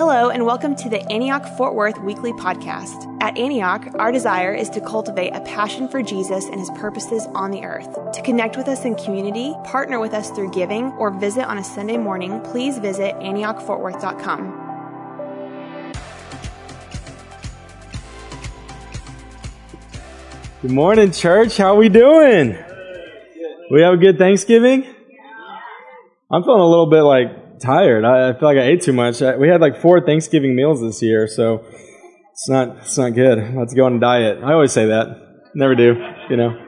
Hello, and welcome to the Antioch Fort Worth Weekly Podcast. At Antioch, our desire is to cultivate a passion for Jesus and his purposes on the earth. To connect with us in community, partner with us through giving, or visit on a Sunday morning, please visit AntiochFortWorth.com. Good morning, church. How are we doing? We have a good Thanksgiving? I'm feeling a little bit like tired. I, I, feel like I ate too much. I, we had like four Thanksgiving meals this year, so it's not it's not good. Let's go on a diet. I always say that. Never do, you know.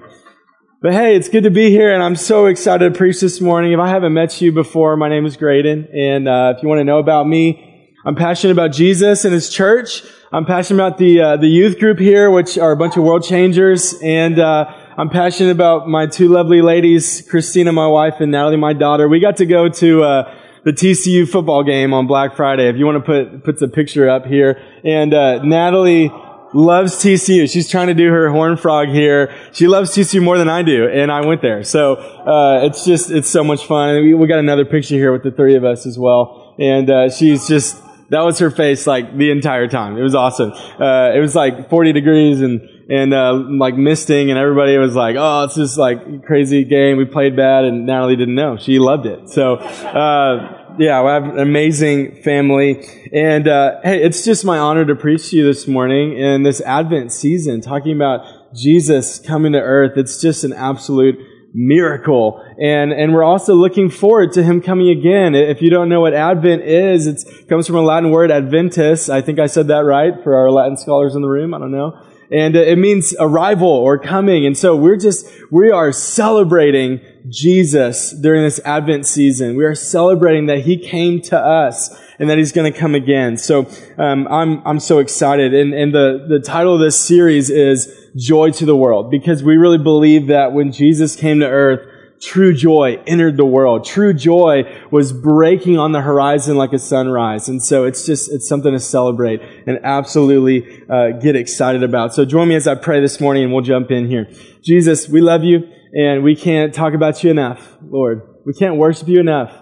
But hey, it's good to be here, and I'm so excited to preach this morning. If I haven't met you before, my name is Graydon, and uh, if you want to know about me, I'm passionate about Jesus and His church. I'm passionate about the uh, the youth group here, which are a bunch of world changers, and uh, I'm passionate about my two lovely ladies, Christina, my wife, and Natalie, my daughter. We got to go to uh, the TCU football game on Black Friday. If you want to put put the picture up here, and uh, Natalie loves TCU. She's trying to do her horn frog here. She loves TCU more than I do, and I went there. So uh, it's just it's so much fun. We, we, got another picture here with the three of us as well, and uh, she's just that was her face like the entire time. It was awesome. Uh, it was like 40 degrees and and uh, like misting, and everybody was like, "Oh, it's just like crazy game. We played bad," and Natalie didn't know. She loved it. So, uh, yeah, we have an amazing family, and uh, hey, it's just my honor to preach to you this morning in this Advent season, talking about Jesus coming to Earth. It's just an absolute miracle. And, and we're also looking forward to him coming again. If you don't know what Advent is, it comes from a Latin word, Adventus. I think I said that right for our Latin scholars in the room. I don't know and it means arrival or coming. And so we're just, we are celebrating Jesus during this Advent season. We are celebrating that He came to us and that He's going to come again. So um, I'm I'm so excited. And and the the title of this series is Joy to the World because we really believe that when Jesus came to Earth, true joy entered the world. True joy was breaking on the horizon like a sunrise. And so it's just, it's something to celebrate and absolutely uh, get excited about. So join me as I pray this morning and we'll jump in here. Jesus, we love you and we can't talk about you enough, Lord. We can't worship you enough.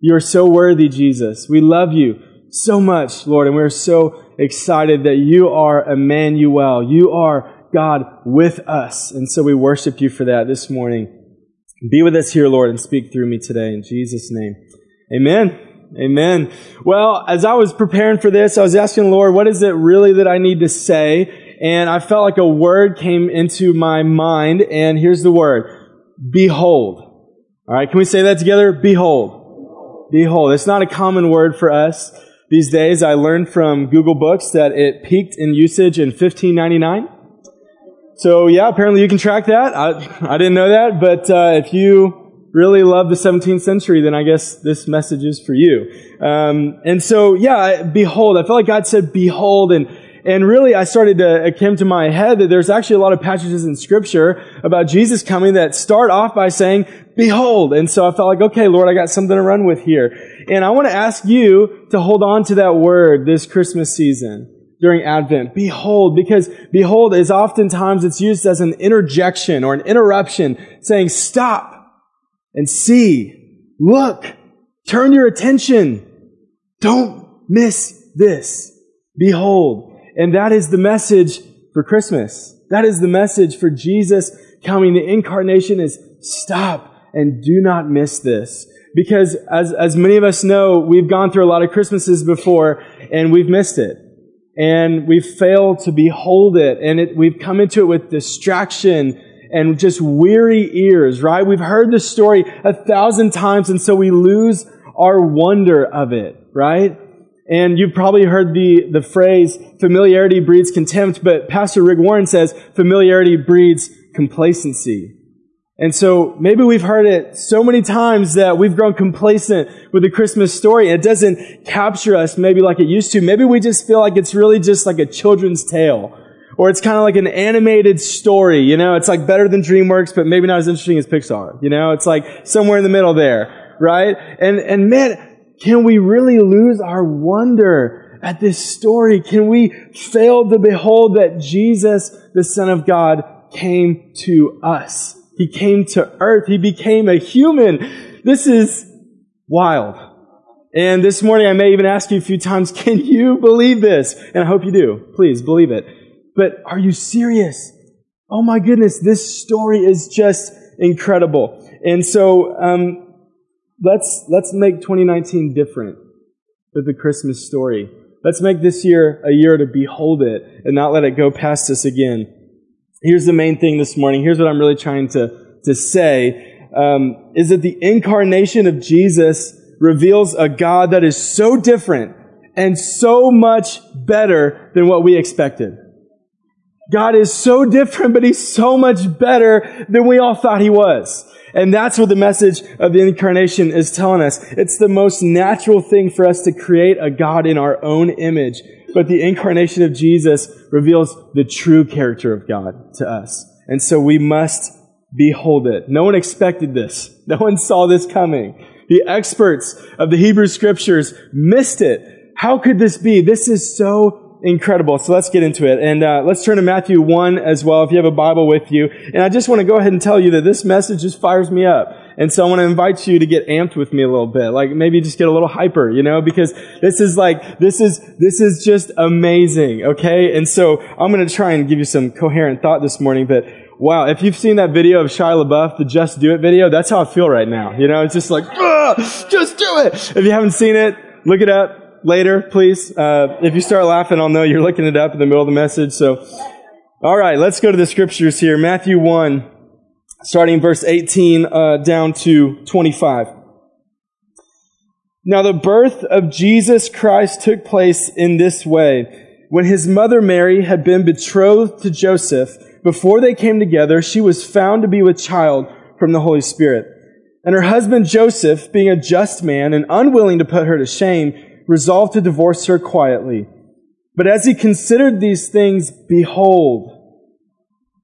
You are so worthy, Jesus. We love you so much, Lord, and we're so excited that you are Emmanuel. You are God with us. And so we worship you for that this morning. Be with us here, Lord, and speak through me today in Jesus' name. Amen. Amen. Well, as I was preparing for this, I was asking Lord, what is it really that I need to say? And I felt like a word came into my mind, and here's the word. Behold. All right, can we say that together? Behold. Behold. It's not a common word for us these days. I learned from Google Books that it peaked in usage in 1599. So yeah, apparently you can track that. I, I didn't know that, but uh, if you really love the 17th century, then I guess this message is for you. Um, and so yeah, behold, I felt like God said behold, and and really I started to it came to my head that there's actually a lot of passages in Scripture about Jesus coming that start off by saying behold, and so I felt like okay, Lord, I got something to run with here, and I want to ask you to hold on to that word this Christmas season during Advent. Behold, because behold is oftentimes it's used as an interjection or an interruption saying stop and see, look, turn your attention. Don't miss this. Behold. And that is the message for Christmas. That is the message for Jesus coming. The incarnation is stop and do not miss this. Because as, as many of us know, we've gone through a lot of Christmases before and we've missed it and we've failed to behold it, and it, we've come into it with distraction and just weary ears, right? We've heard the story a thousand times, and so we lose our wonder of it, right? And you've probably heard the, the phrase, familiarity breeds contempt, but Pastor Rick Warren says, familiarity breeds complacency. And so maybe we've heard it so many times that we've grown complacent with the Christmas story. It doesn't capture us maybe like it used to. Maybe we just feel like it's really just like a children's tale. Or it's kind of like an animated story, you know? It's like better than DreamWorks, but maybe not as interesting as Pixar, you know? It's like somewhere in the middle there, right? And, and man, can we really lose our wonder at this story? Can we fail to behold that Jesus, the Son of God, came to us? He came to earth. He became a human. This is wild. And this morning I may even ask you a few times, can you believe this? And I hope you do. Please believe it. But are you serious? Oh my goodness, this story is just incredible. And so, um, let's, let's make 2019 different with the Christmas story. Let's make this year a year to behold it and not let it go past us again. Here's the main thing this morning. Here's what I'm really trying to, to say, um, is that the incarnation of Jesus reveals a God that is so different and so much better than what we expected. God is so different, but He's so much better than we all thought He was. And that's what the message of the incarnation is telling us. It's the most natural thing for us to create a God in our own image. But the incarnation of Jesus reveals the true character of God to us. And so we must behold it. No one expected this. No one saw this coming. The experts of the Hebrew scriptures missed it. How could this be? This is so incredible. So let's get into it. And uh, let's turn to Matthew 1 as well, if you have a Bible with you. And I just want to go ahead and tell you that this message just fires me up. And so I want to invite you to get amped with me a little bit. Like maybe just get a little hyper, you know, because this is like, this is, this is just amazing. Okay. And so I'm going to try and give you some coherent thought this morning, but wow, if you've seen that video of Shia LaBeouf, the Just Do It video, that's how I feel right now. You know, it's just like, just do it. If you haven't seen it, look it up later, please. Uh, if you start laughing, I'll know you're looking it up in the middle of the message. So, all right, let's go to the scriptures here. Matthew 1, starting verse 18 uh, down to 25. Now, the birth of Jesus Christ took place in this way. When his mother Mary had been betrothed to Joseph, before they came together, she was found to be with child from the Holy Spirit. And her husband Joseph, being a just man and unwilling to put her to shame, resolved to divorce her quietly. But as he considered these things, behold,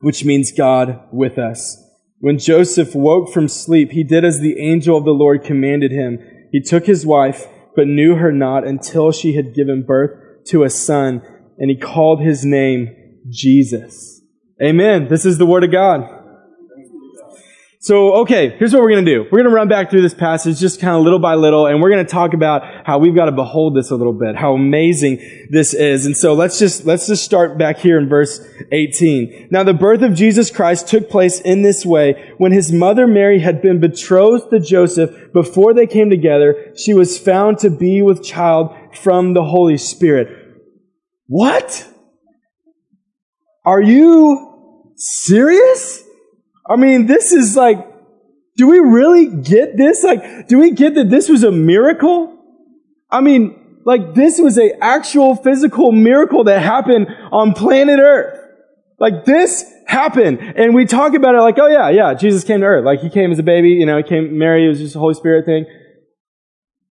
which means God with us. When Joseph woke from sleep, he did as the angel of the Lord commanded him. He took his wife, but knew her not until she had given birth to a son, and he called his name Jesus. Amen. This is the word of God. So, okay, here's what we're going to do. We're going to run back through this passage just kind of little by little, and we're going to talk about how we've got to behold this a little bit, how amazing this is. And so let's just, let's just start back here in verse 18. Now, the birth of Jesus Christ took place in this way. When his mother Mary had been betrothed to Joseph, before they came together, she was found to be with child from the Holy Spirit. What? Are you serious? I mean, this is like, do we really get this? Like, do we get that this was a miracle? I mean, like this was a actual physical miracle that happened on planet Earth. Like this happened. And we talk about it like, oh yeah, yeah, Jesus came to earth. Like he came as a baby, you know, he came, Mary, was just a Holy Spirit thing.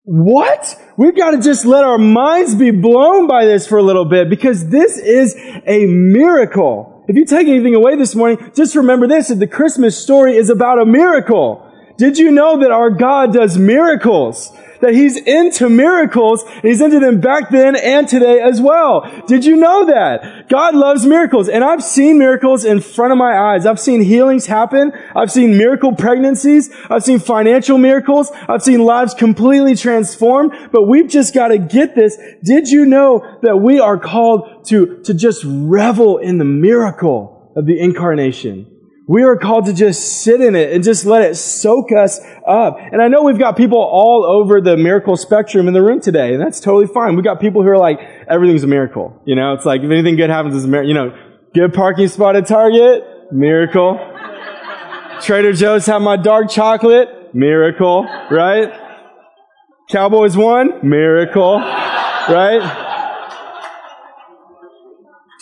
What? We've got to just let our minds be blown by this for a little bit because this is a miracle. If you take anything away this morning, just remember this, that the Christmas story is about a miracle. Did you know that our God does miracles? That he's into miracles. He's into them back then and today as well. Did you know that? God loves miracles. And I've seen miracles in front of my eyes. I've seen healings happen. I've seen miracle pregnancies. I've seen financial miracles. I've seen lives completely transformed. But we've just got to get this. Did you know that we are called to, to just revel in the miracle of the incarnation? We are called to just sit in it and just let it soak us up. And I know we've got people all over the miracle spectrum in the room today, and that's totally fine. We've got people who are like, everything's a miracle. You know, it's like, if anything good happens, it's a miracle. You know, good parking spot at Target, miracle. Trader Joe's have my dark chocolate, miracle, right? Cowboys won, miracle, right?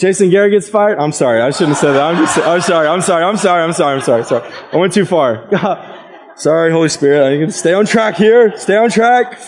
Jason Garrett gets fired? I'm sorry. I shouldn't have said that. I'm just, I'm sorry. I'm sorry. I'm sorry. I'm sorry. I'm sorry. Sorry. I went too far. sorry, Holy Spirit. I to stay on track here. Stay on track.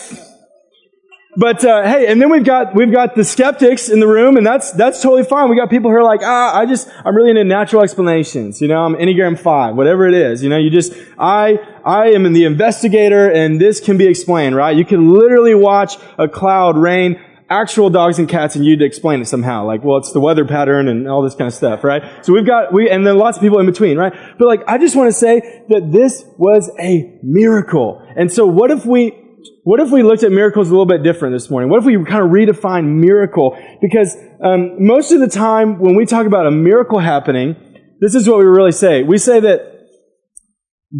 but uh, hey, and then we've got we've got the skeptics in the room, and that's that's totally fine. We got people who are like, ah, I just I'm really into natural explanations. You know, I'm Enneagram five, whatever it is. You know, you just I I am in the investigator, and this can be explained, right? You can literally watch a cloud rain actual dogs and cats and you'd explain it somehow. Like, well, it's the weather pattern and all this kind of stuff, right? So we've got, we, and then lots of people in between, right? But like, I just want to say that this was a miracle. And so what if we, what if we looked at miracles a little bit different this morning? What if we kind of redefine miracle? Because um, most of the time when we talk about a miracle happening, this is what we really say. We say that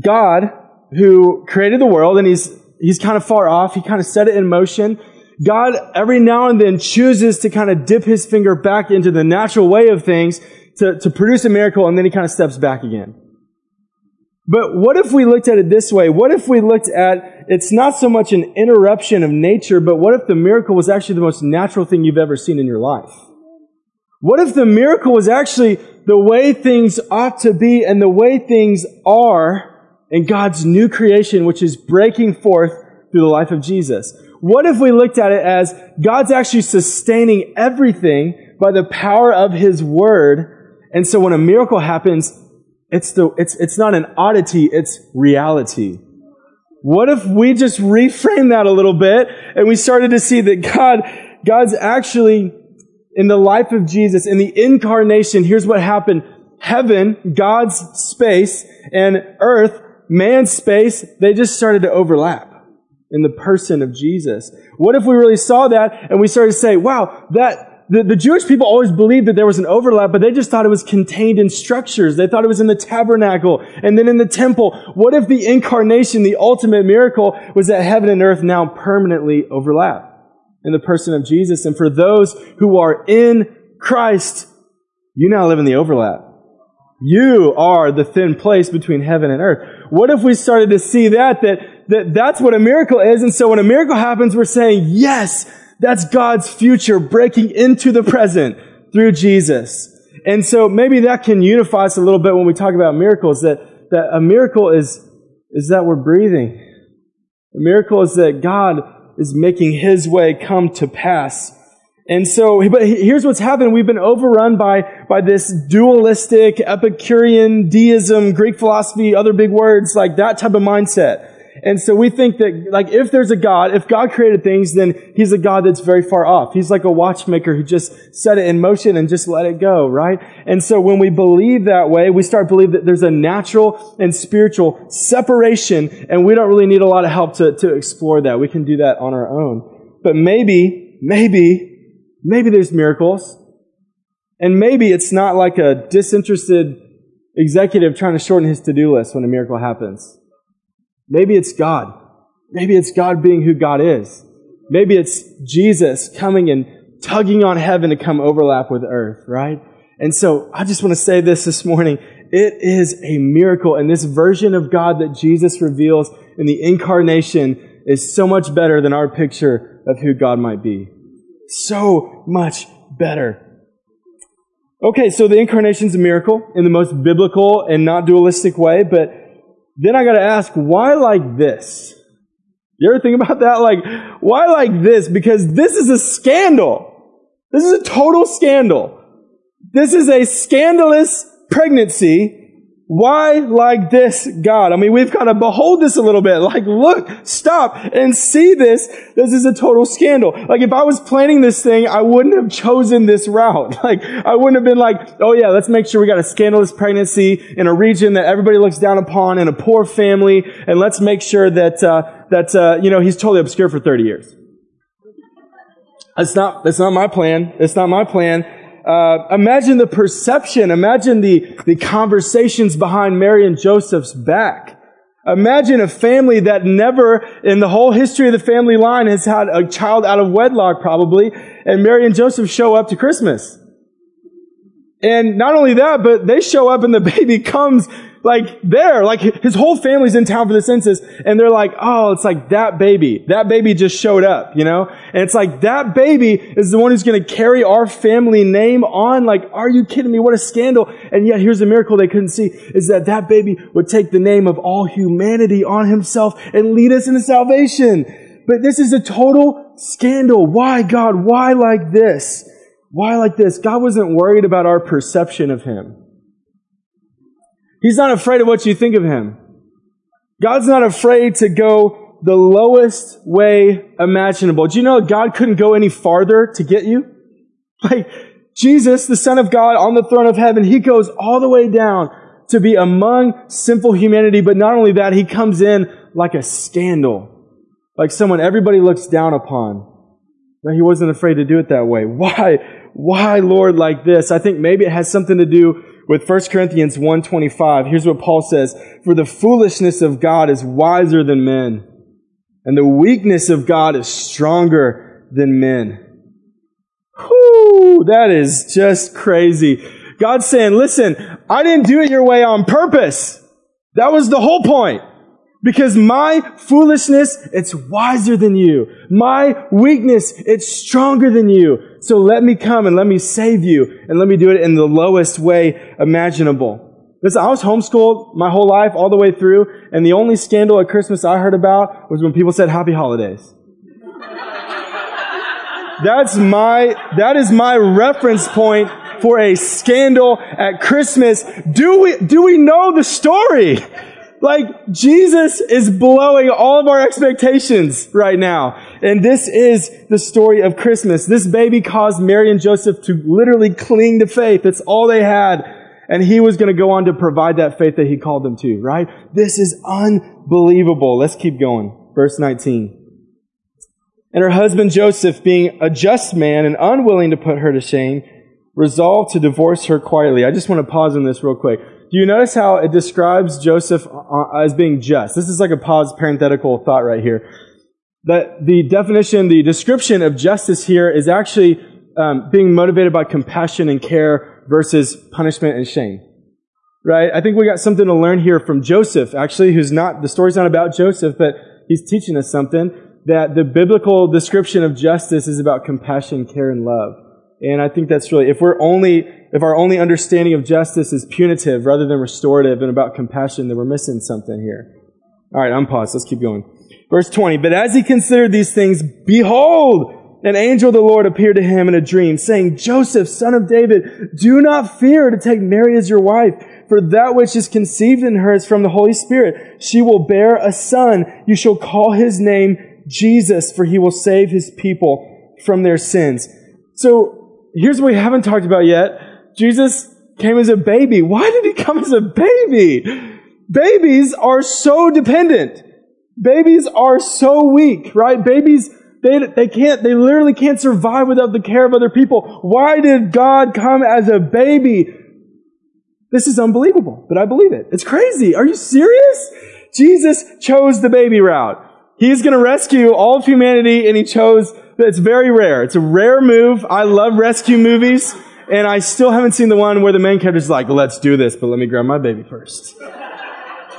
God, who created the world, and He's He's kind of far off. He kind of set it in motion. God every now and then chooses to kind of dip His finger back into the natural way of things to, to produce a miracle, and then He kind of steps back again. But what if we looked at it this way? What if we looked at it's not so much an interruption of nature, but what if the miracle was actually the most natural thing you've ever seen in your life? What if the miracle was actually the way things ought to be and the way things are in God's new creation, which is breaking forth through the life of Jesus? What if we looked at it as God's actually sustaining everything by the power of His Word? And so when a miracle happens, it's, the, it's, it's not an oddity, it's reality. What if we just reframe that a little bit and we started to see that God, God's actually in the life of Jesus, in the incarnation, here's what happened. Heaven, God's space, and earth, man's space, they just started to overlap in the person of Jesus. What if we really saw that and we started to say, wow, that, the, the Jewish people always believed that there was an overlap, but they just thought it was contained in structures. They thought it was in the tabernacle and then in the temple. What if the incarnation, the ultimate miracle, was that heaven and earth now permanently overlap in the person of Jesus? And for those who are in Christ, you now live in the overlap. You are the thin place between heaven and earth. What if we started to see that, that, that that's what a miracle is? And so when a miracle happens, we're saying, yes, that's God's future breaking into the present through Jesus. And so maybe that can unify us a little bit when we talk about miracles, that, that a miracle is, is that we're breathing. A miracle is that God is making His way come to pass. And so, but here's what's happened. We've been overrun by, by this dualistic, Epicurean, deism, Greek philosophy, other big words, like that type of mindset. And so we think that, like, if there's a God, if God created things, then He's a God that's very far off. He's like a watchmaker who just set it in motion and just let it go, right? And so when we believe that way, we start believe that there's a natural and spiritual separation, and we don't really need a lot of help to, to explore that. We can do that on our own. But maybe, maybe, maybe there's miracles. And maybe it's not like a disinterested executive trying to shorten his to-do list when a miracle happens. Maybe it's God. Maybe it's God being who God is. Maybe it's Jesus coming and tugging on heaven to come overlap with earth, right? And so I just want to say this this morning. It is a miracle. And this version of God that Jesus reveals in the incarnation is so much better than our picture of who God might be. So much better. Okay, so the incarnation is a miracle in the most biblical and not dualistic way, but then I got to ask, why like this? You ever think about that? Like, why like this? Because this is a scandal. This is a total scandal. This is a scandalous pregnancy why like this, God? I mean, we've got to behold this a little bit. Like, look, stop and see this. This is a total scandal. Like, if I was planning this thing, I wouldn't have chosen this route. Like, I wouldn't have been like, oh yeah, let's make sure we got a scandalous pregnancy in a region that everybody looks down upon in a poor family, and let's make sure that, uh, that, uh, you know, he's totally obscure for 30 years. That's not, that's not my plan. That's not my plan. Uh, imagine the perception. Imagine the, the conversations behind Mary and Joseph's back. Imagine a family that never, in the whole history of the family line, has had a child out of wedlock, probably, and Mary and Joseph show up to Christmas. And not only that, but they show up and the baby comes like there, like his whole family's in town for the census, and they're like, oh, it's like that baby. That baby just showed up, you know? And it's like that baby is the one who's gonna carry our family name on. Like, are you kidding me? What a scandal. And yet here's a miracle they couldn't see, is that that baby would take the name of all humanity on himself and lead us into salvation. But this is a total scandal. Why, God? Why like this? Why like this? God wasn't worried about our perception of Him. He's not afraid of what you think of Him. God's not afraid to go the lowest way imaginable. Do you know God couldn't go any farther to get you? Like, Jesus, the Son of God on the throne of heaven, He goes all the way down to be among sinful humanity, but not only that, He comes in like a scandal. Like someone everybody looks down upon. No, He wasn't afraid to do it that way. Why? Why, Lord, like this? I think maybe it has something to do with 1 Corinthians 1.25. Here's what Paul says. For the foolishness of God is wiser than men, and the weakness of God is stronger than men. Whew, that is just crazy. God's saying, listen, I didn't do it your way on purpose. That was the whole point. Because my foolishness, it's wiser than you. My weakness, it's stronger than you. So let me come and let me save you and let me do it in the lowest way imaginable. Listen, I was homeschooled my whole life all the way through and the only scandal at Christmas I heard about was when people said happy holidays. That's my, that is my reference point for a scandal at Christmas. Do we, do we know the story? Like, Jesus is blowing all of our expectations right now. And this is the story of Christmas. This baby caused Mary and Joseph to literally cling to faith. That's all they had. And he was going to go on to provide that faith that he called them to, right? This is unbelievable. Let's keep going. Verse 19. And her husband Joseph, being a just man and unwilling to put her to shame, resolved to divorce her quietly. I just want to pause on this real quick. Do you notice how it describes Joseph uh, as being just? This is like a pause parenthetical thought right here. That the definition, the description of justice here is actually um, being motivated by compassion and care versus punishment and shame. Right? I think we got something to learn here from Joseph, actually, who's not, the story's not about Joseph, but he's teaching us something that the biblical description of justice is about compassion, care, and love. And I think that's really, if we're only, if our only understanding of justice is punitive rather than restorative and about compassion, then we're missing something here. All right, I'm paused. Let's keep going. Verse 20. But as he considered these things, behold, an angel of the Lord appeared to him in a dream, saying, Joseph, son of David, do not fear to take Mary as your wife, for that which is conceived in her is from the Holy Spirit. She will bear a son. You shall call his name Jesus, for he will save his people from their sins. So here's what we haven't talked about yet. Jesus came as a baby. Why did he come as a baby? Babies are so dependent. Babies are so weak, right? Babies, they, they can't, they literally can't survive without the care of other people. Why did God come as a baby? This is unbelievable, but I believe it. It's crazy. Are you serious? Jesus chose the baby route. He's going to rescue all of humanity and he chose it's very rare. It's a rare move. I love rescue movies, and I still haven't seen the one where the main character's like, let's do this, but let me grab my baby first.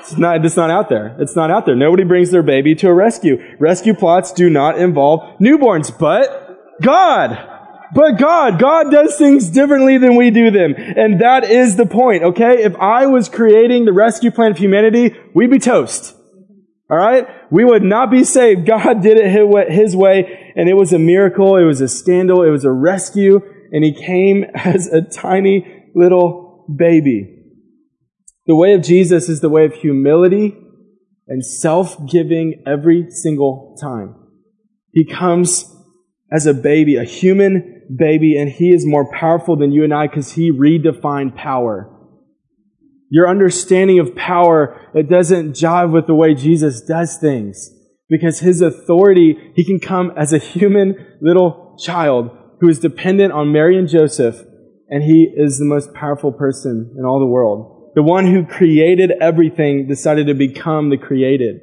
It's not, it's not out there. It's not out there. Nobody brings their baby to a rescue. Rescue plots do not involve newborns, but God. But God, God does things differently than we do them. And that is the point, okay? If I was creating the rescue plan of humanity, we'd be toast. Alright? We would not be saved. God did it His way and it was a miracle, it was a scandal, it was a rescue, and he came as a tiny little baby. The way of Jesus is the way of humility and self-giving every single time. He comes as a baby, a human baby, and he is more powerful than you and I because he redefined power. Your understanding of power, it doesn't jive with the way Jesus does things because his authority, he can come as a human little child who is dependent on Mary and Joseph, and he is the most powerful person in all the world. The one who created everything decided to become the created.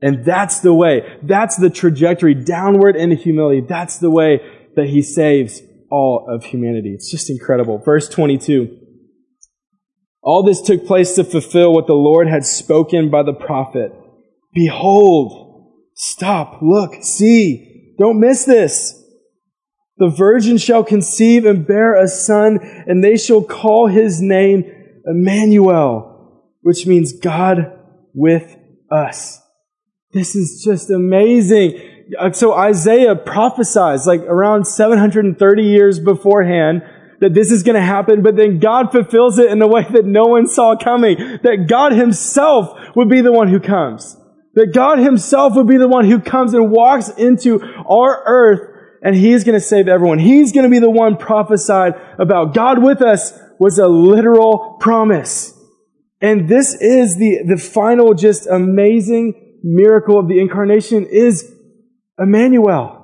And that's the way. That's the trajectory downward into humility. That's the way that he saves all of humanity. It's just incredible. Verse 22. All this took place to fulfill what the Lord had spoken by the prophet. Behold, stop, look, see, don't miss this. The virgin shall conceive and bear a son, and they shall call his name Emmanuel, which means God with us. This is just amazing. Uh, so Isaiah prophesies like around 730 years beforehand that this is going to happen, but then God fulfills it in a way that no one saw coming. That God himself would be the one who comes. That God himself would be the one who comes and walks into our earth and he's going to save everyone. He's going to be the one prophesied about. God with us was a literal promise. And this is the, the final just amazing miracle of the incarnation is Emmanuel.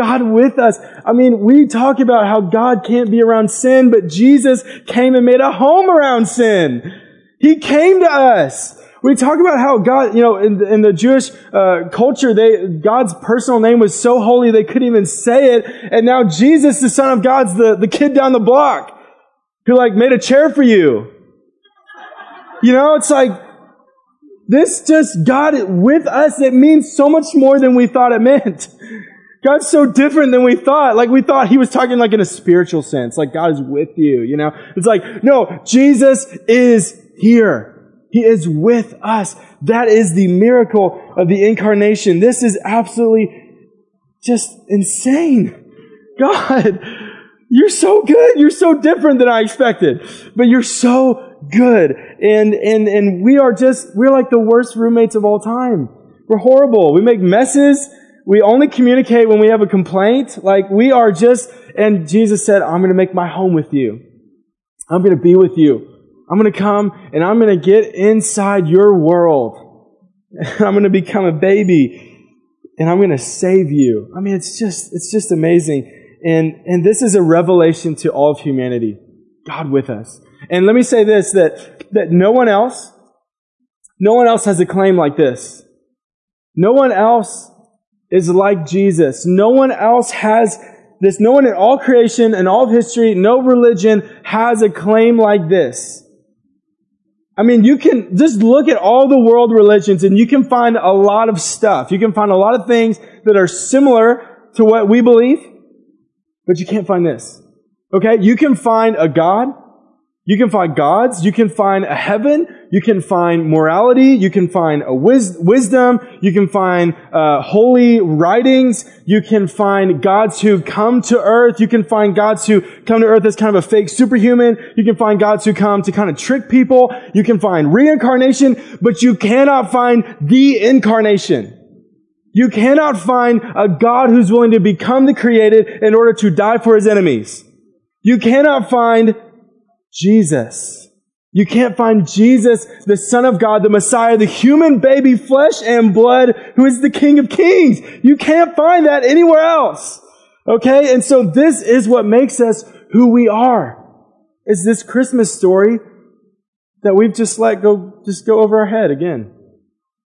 God with us. I mean, we talk about how God can't be around sin, but Jesus came and made a home around sin. He came to us. We talk about how God, you know, in the, in the Jewish uh, culture, they God's personal name was so holy they couldn't even say it, and now Jesus, the Son of God's the, the kid down the block who like made a chair for you. You know, it's like this just God with us. It means so much more than we thought it meant. God's so different than we thought. Like we thought he was talking like in a spiritual sense, like God is with you, you know? It's like, no, Jesus is here. He is with us. That is the miracle of the incarnation. This is absolutely just insane. God, you're so good. You're so different than I expected, but you're so good. And, and, and we are just, we're like the worst roommates of all time. We're horrible. We make messes. We only communicate when we have a complaint. Like we are just, and Jesus said, I'm going to make my home with you. I'm going to be with you. I'm going to come and I'm going to get inside your world. I'm going to become a baby and I'm going to save you. I mean, it's just, it's just amazing. And, and this is a revelation to all of humanity. God with us. And let me say this, that, that no one else, no one else has a claim like this. No one else is like Jesus. No one else has this. No one in all creation and all of history, no religion has a claim like this. I mean, you can just look at all the world religions and you can find a lot of stuff. You can find a lot of things that are similar to what we believe, but you can't find this. Okay? You can find a God you can find gods, you can find a heaven, you can find morality, you can find a wis- wisdom, you can find uh, holy writings, you can find gods who come to earth, you can find gods who come to earth as kind of a fake superhuman, you can find gods who come to kind of trick people, you can find reincarnation, but you cannot find the incarnation. You cannot find a God who's willing to become the created in order to die for his enemies. You cannot find Jesus. You can't find Jesus, the Son of God, the Messiah, the human baby, flesh and blood, who is the King of Kings. You can't find that anywhere else. Okay? And so this is what makes us who we are. Is this Christmas story that we've just let go, just go over our head again.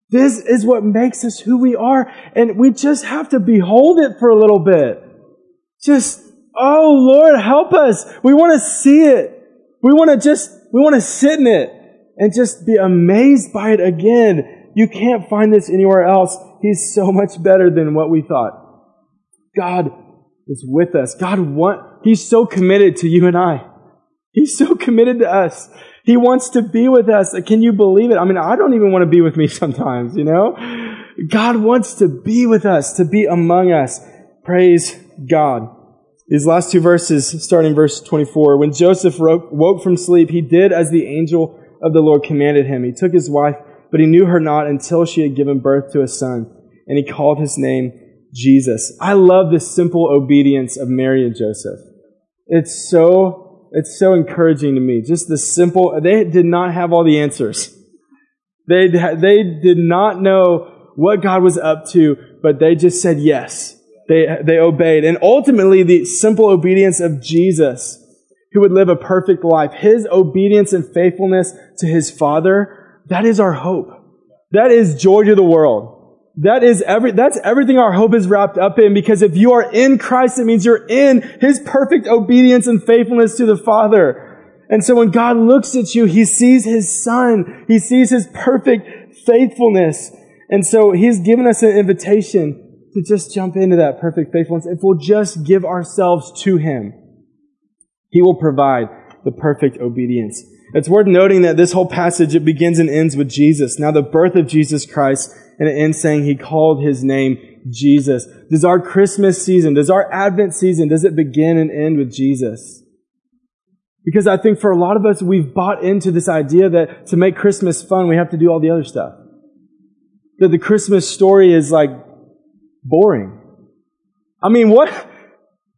This is what makes us who we are. And we just have to behold it for a little bit. Just, oh Lord, help us. We want to see it. We want to just, we want to sit in it and just be amazed by it again. You can't find this anywhere else. He's so much better than what we thought. God is with us. God want, He's so committed to you and I. He's so committed to us. He wants to be with us. Can you believe it? I mean, I don't even want to be with me sometimes, you know? God wants to be with us, to be among us. Praise God. These last two verses, starting verse 24. When Joseph woke from sleep, he did as the angel of the Lord commanded him. He took his wife, but he knew her not until she had given birth to a son, and he called his name Jesus. I love this simple obedience of Mary and Joseph. It's so, it's so encouraging to me. Just the simple, they did not have all the answers. They, they did not know what God was up to, but they just said yes. They, they obeyed. And ultimately, the simple obedience of Jesus, who would live a perfect life, his obedience and faithfulness to his Father, that is our hope. That is joy to the world. That is every, that's everything our hope is wrapped up in because if you are in Christ, it means you're in His perfect obedience and faithfulness to the Father. And so when God looks at you, He sees His Son. He sees His perfect faithfulness. And so He's given us an invitation to just jump into that perfect faithfulness, if we'll just give ourselves to Him, He will provide the perfect obedience. It's worth noting that this whole passage, it begins and ends with Jesus. Now the birth of Jesus Christ and it ends saying he called his name Jesus. Does our Christmas season, does our Advent season, does it begin and end with Jesus? Because I think for a lot of us, we've bought into this idea that to make Christmas fun, we have to do all the other stuff. That the Christmas story is like boring. I mean, what,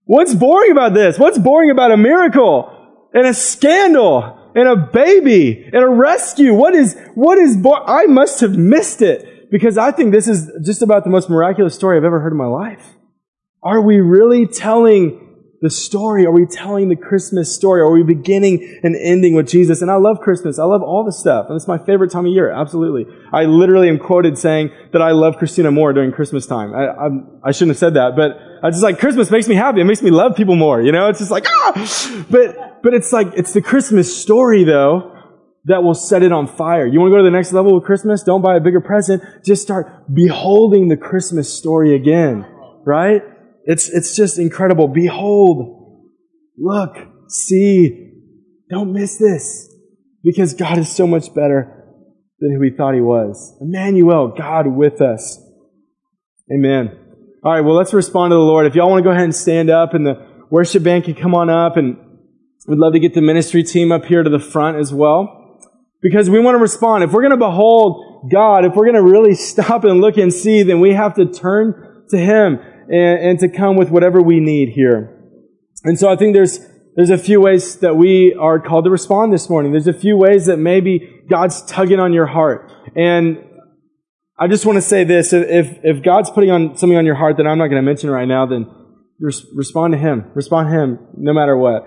what's boring about this? What's boring about a miracle and a scandal and a baby and a rescue? What is, what is, bo- I must have missed it because I think this is just about the most miraculous story I've ever heard in my life. Are we really telling the story? Are we telling the Christmas story? Are we beginning and ending with Jesus? And I love Christmas. I love all the stuff. And it's my favorite time of year. Absolutely. I literally am quoted saying that I love Christina more during Christmas time. I, I, I shouldn't have said that, but I just like Christmas makes me happy. It makes me love people more. You know, it's just like, ah! But, but it's like, it's the Christmas story though that will set it on fire. You want to go to the next level with Christmas? Don't buy a bigger present. Just start beholding the Christmas story again. Right? It's, it's just incredible. Behold, look, see, don't miss this because God is so much better than who we thought he was. Emmanuel, God with us. Amen. All right, well, let's respond to the Lord. If y'all want to go ahead and stand up and the worship band can come on up and we'd love to get the ministry team up here to the front as well. Because we want to respond. If we're going to behold God, if we're going to really stop and look and see, then we have to turn to Him and, and to come with whatever we need here. And so I think there's, there's a few ways that we are called to respond this morning. There's a few ways that maybe God's tugging on your heart. And I just want to say this. If, if God's putting on something on your heart that I'm not going to mention right now, then res- respond to Him. Respond to Him no matter what.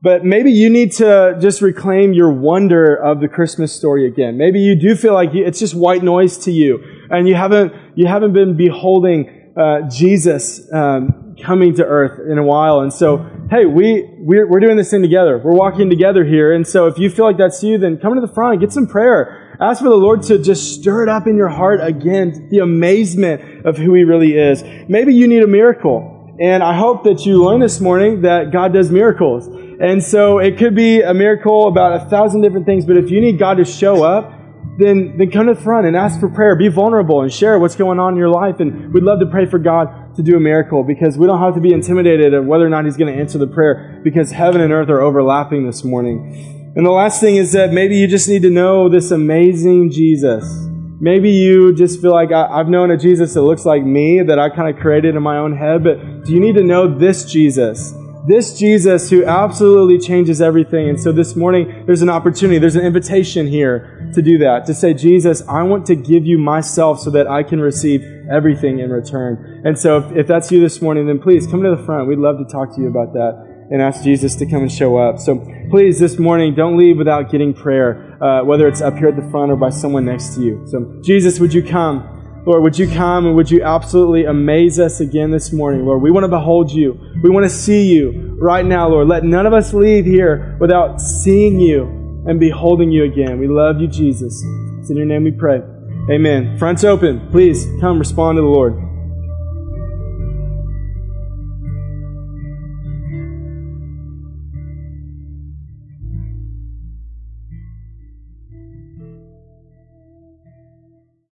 But maybe you need to just reclaim your wonder of the Christmas story again. Maybe you do feel like it's just white noise to you and you haven't, you haven't been beholding uh, Jesus um, coming to earth in a while. And so, hey, we, we're, we're doing this thing together. We're walking together here. And so if you feel like that's you, then come to the front, get some prayer. Ask for the Lord to just stir it up in your heart again, the amazement of who He really is. Maybe you need a miracle. And I hope that you learned this morning that God does miracles. And so it could be a miracle about a thousand different things, but if you need God to show up, then, then come to the front and ask for prayer. Be vulnerable and share what's going on in your life. And we'd love to pray for God to do a miracle because we don't have to be intimidated of whether or not He's going to answer the prayer because heaven and earth are overlapping this morning. And the last thing is that maybe you just need to know this amazing Jesus. Maybe you just feel like I, have known a Jesus that looks like me, that I kind of created in my own head, but do you need to know this Jesus? This Jesus who absolutely changes everything. And so this morning, there's an opportunity, there's an invitation here to do that, to say, Jesus, I want to give you myself so that I can receive everything in return. And so if, if that's you this morning, then please come to the front. We'd love to talk to you about that and ask Jesus to come and show up. So please, this morning, don't leave without getting prayer, uh, whether it's up here at the front or by someone next to you. So, Jesus, would you come? Lord, would you come and would you absolutely amaze us again this morning, Lord? We want to behold you. We want to see you right now, Lord. Let none of us leave here without seeing you and beholding you again. We love you, Jesus. It's in your name we pray. Amen. Fronts open. Please come respond to the Lord.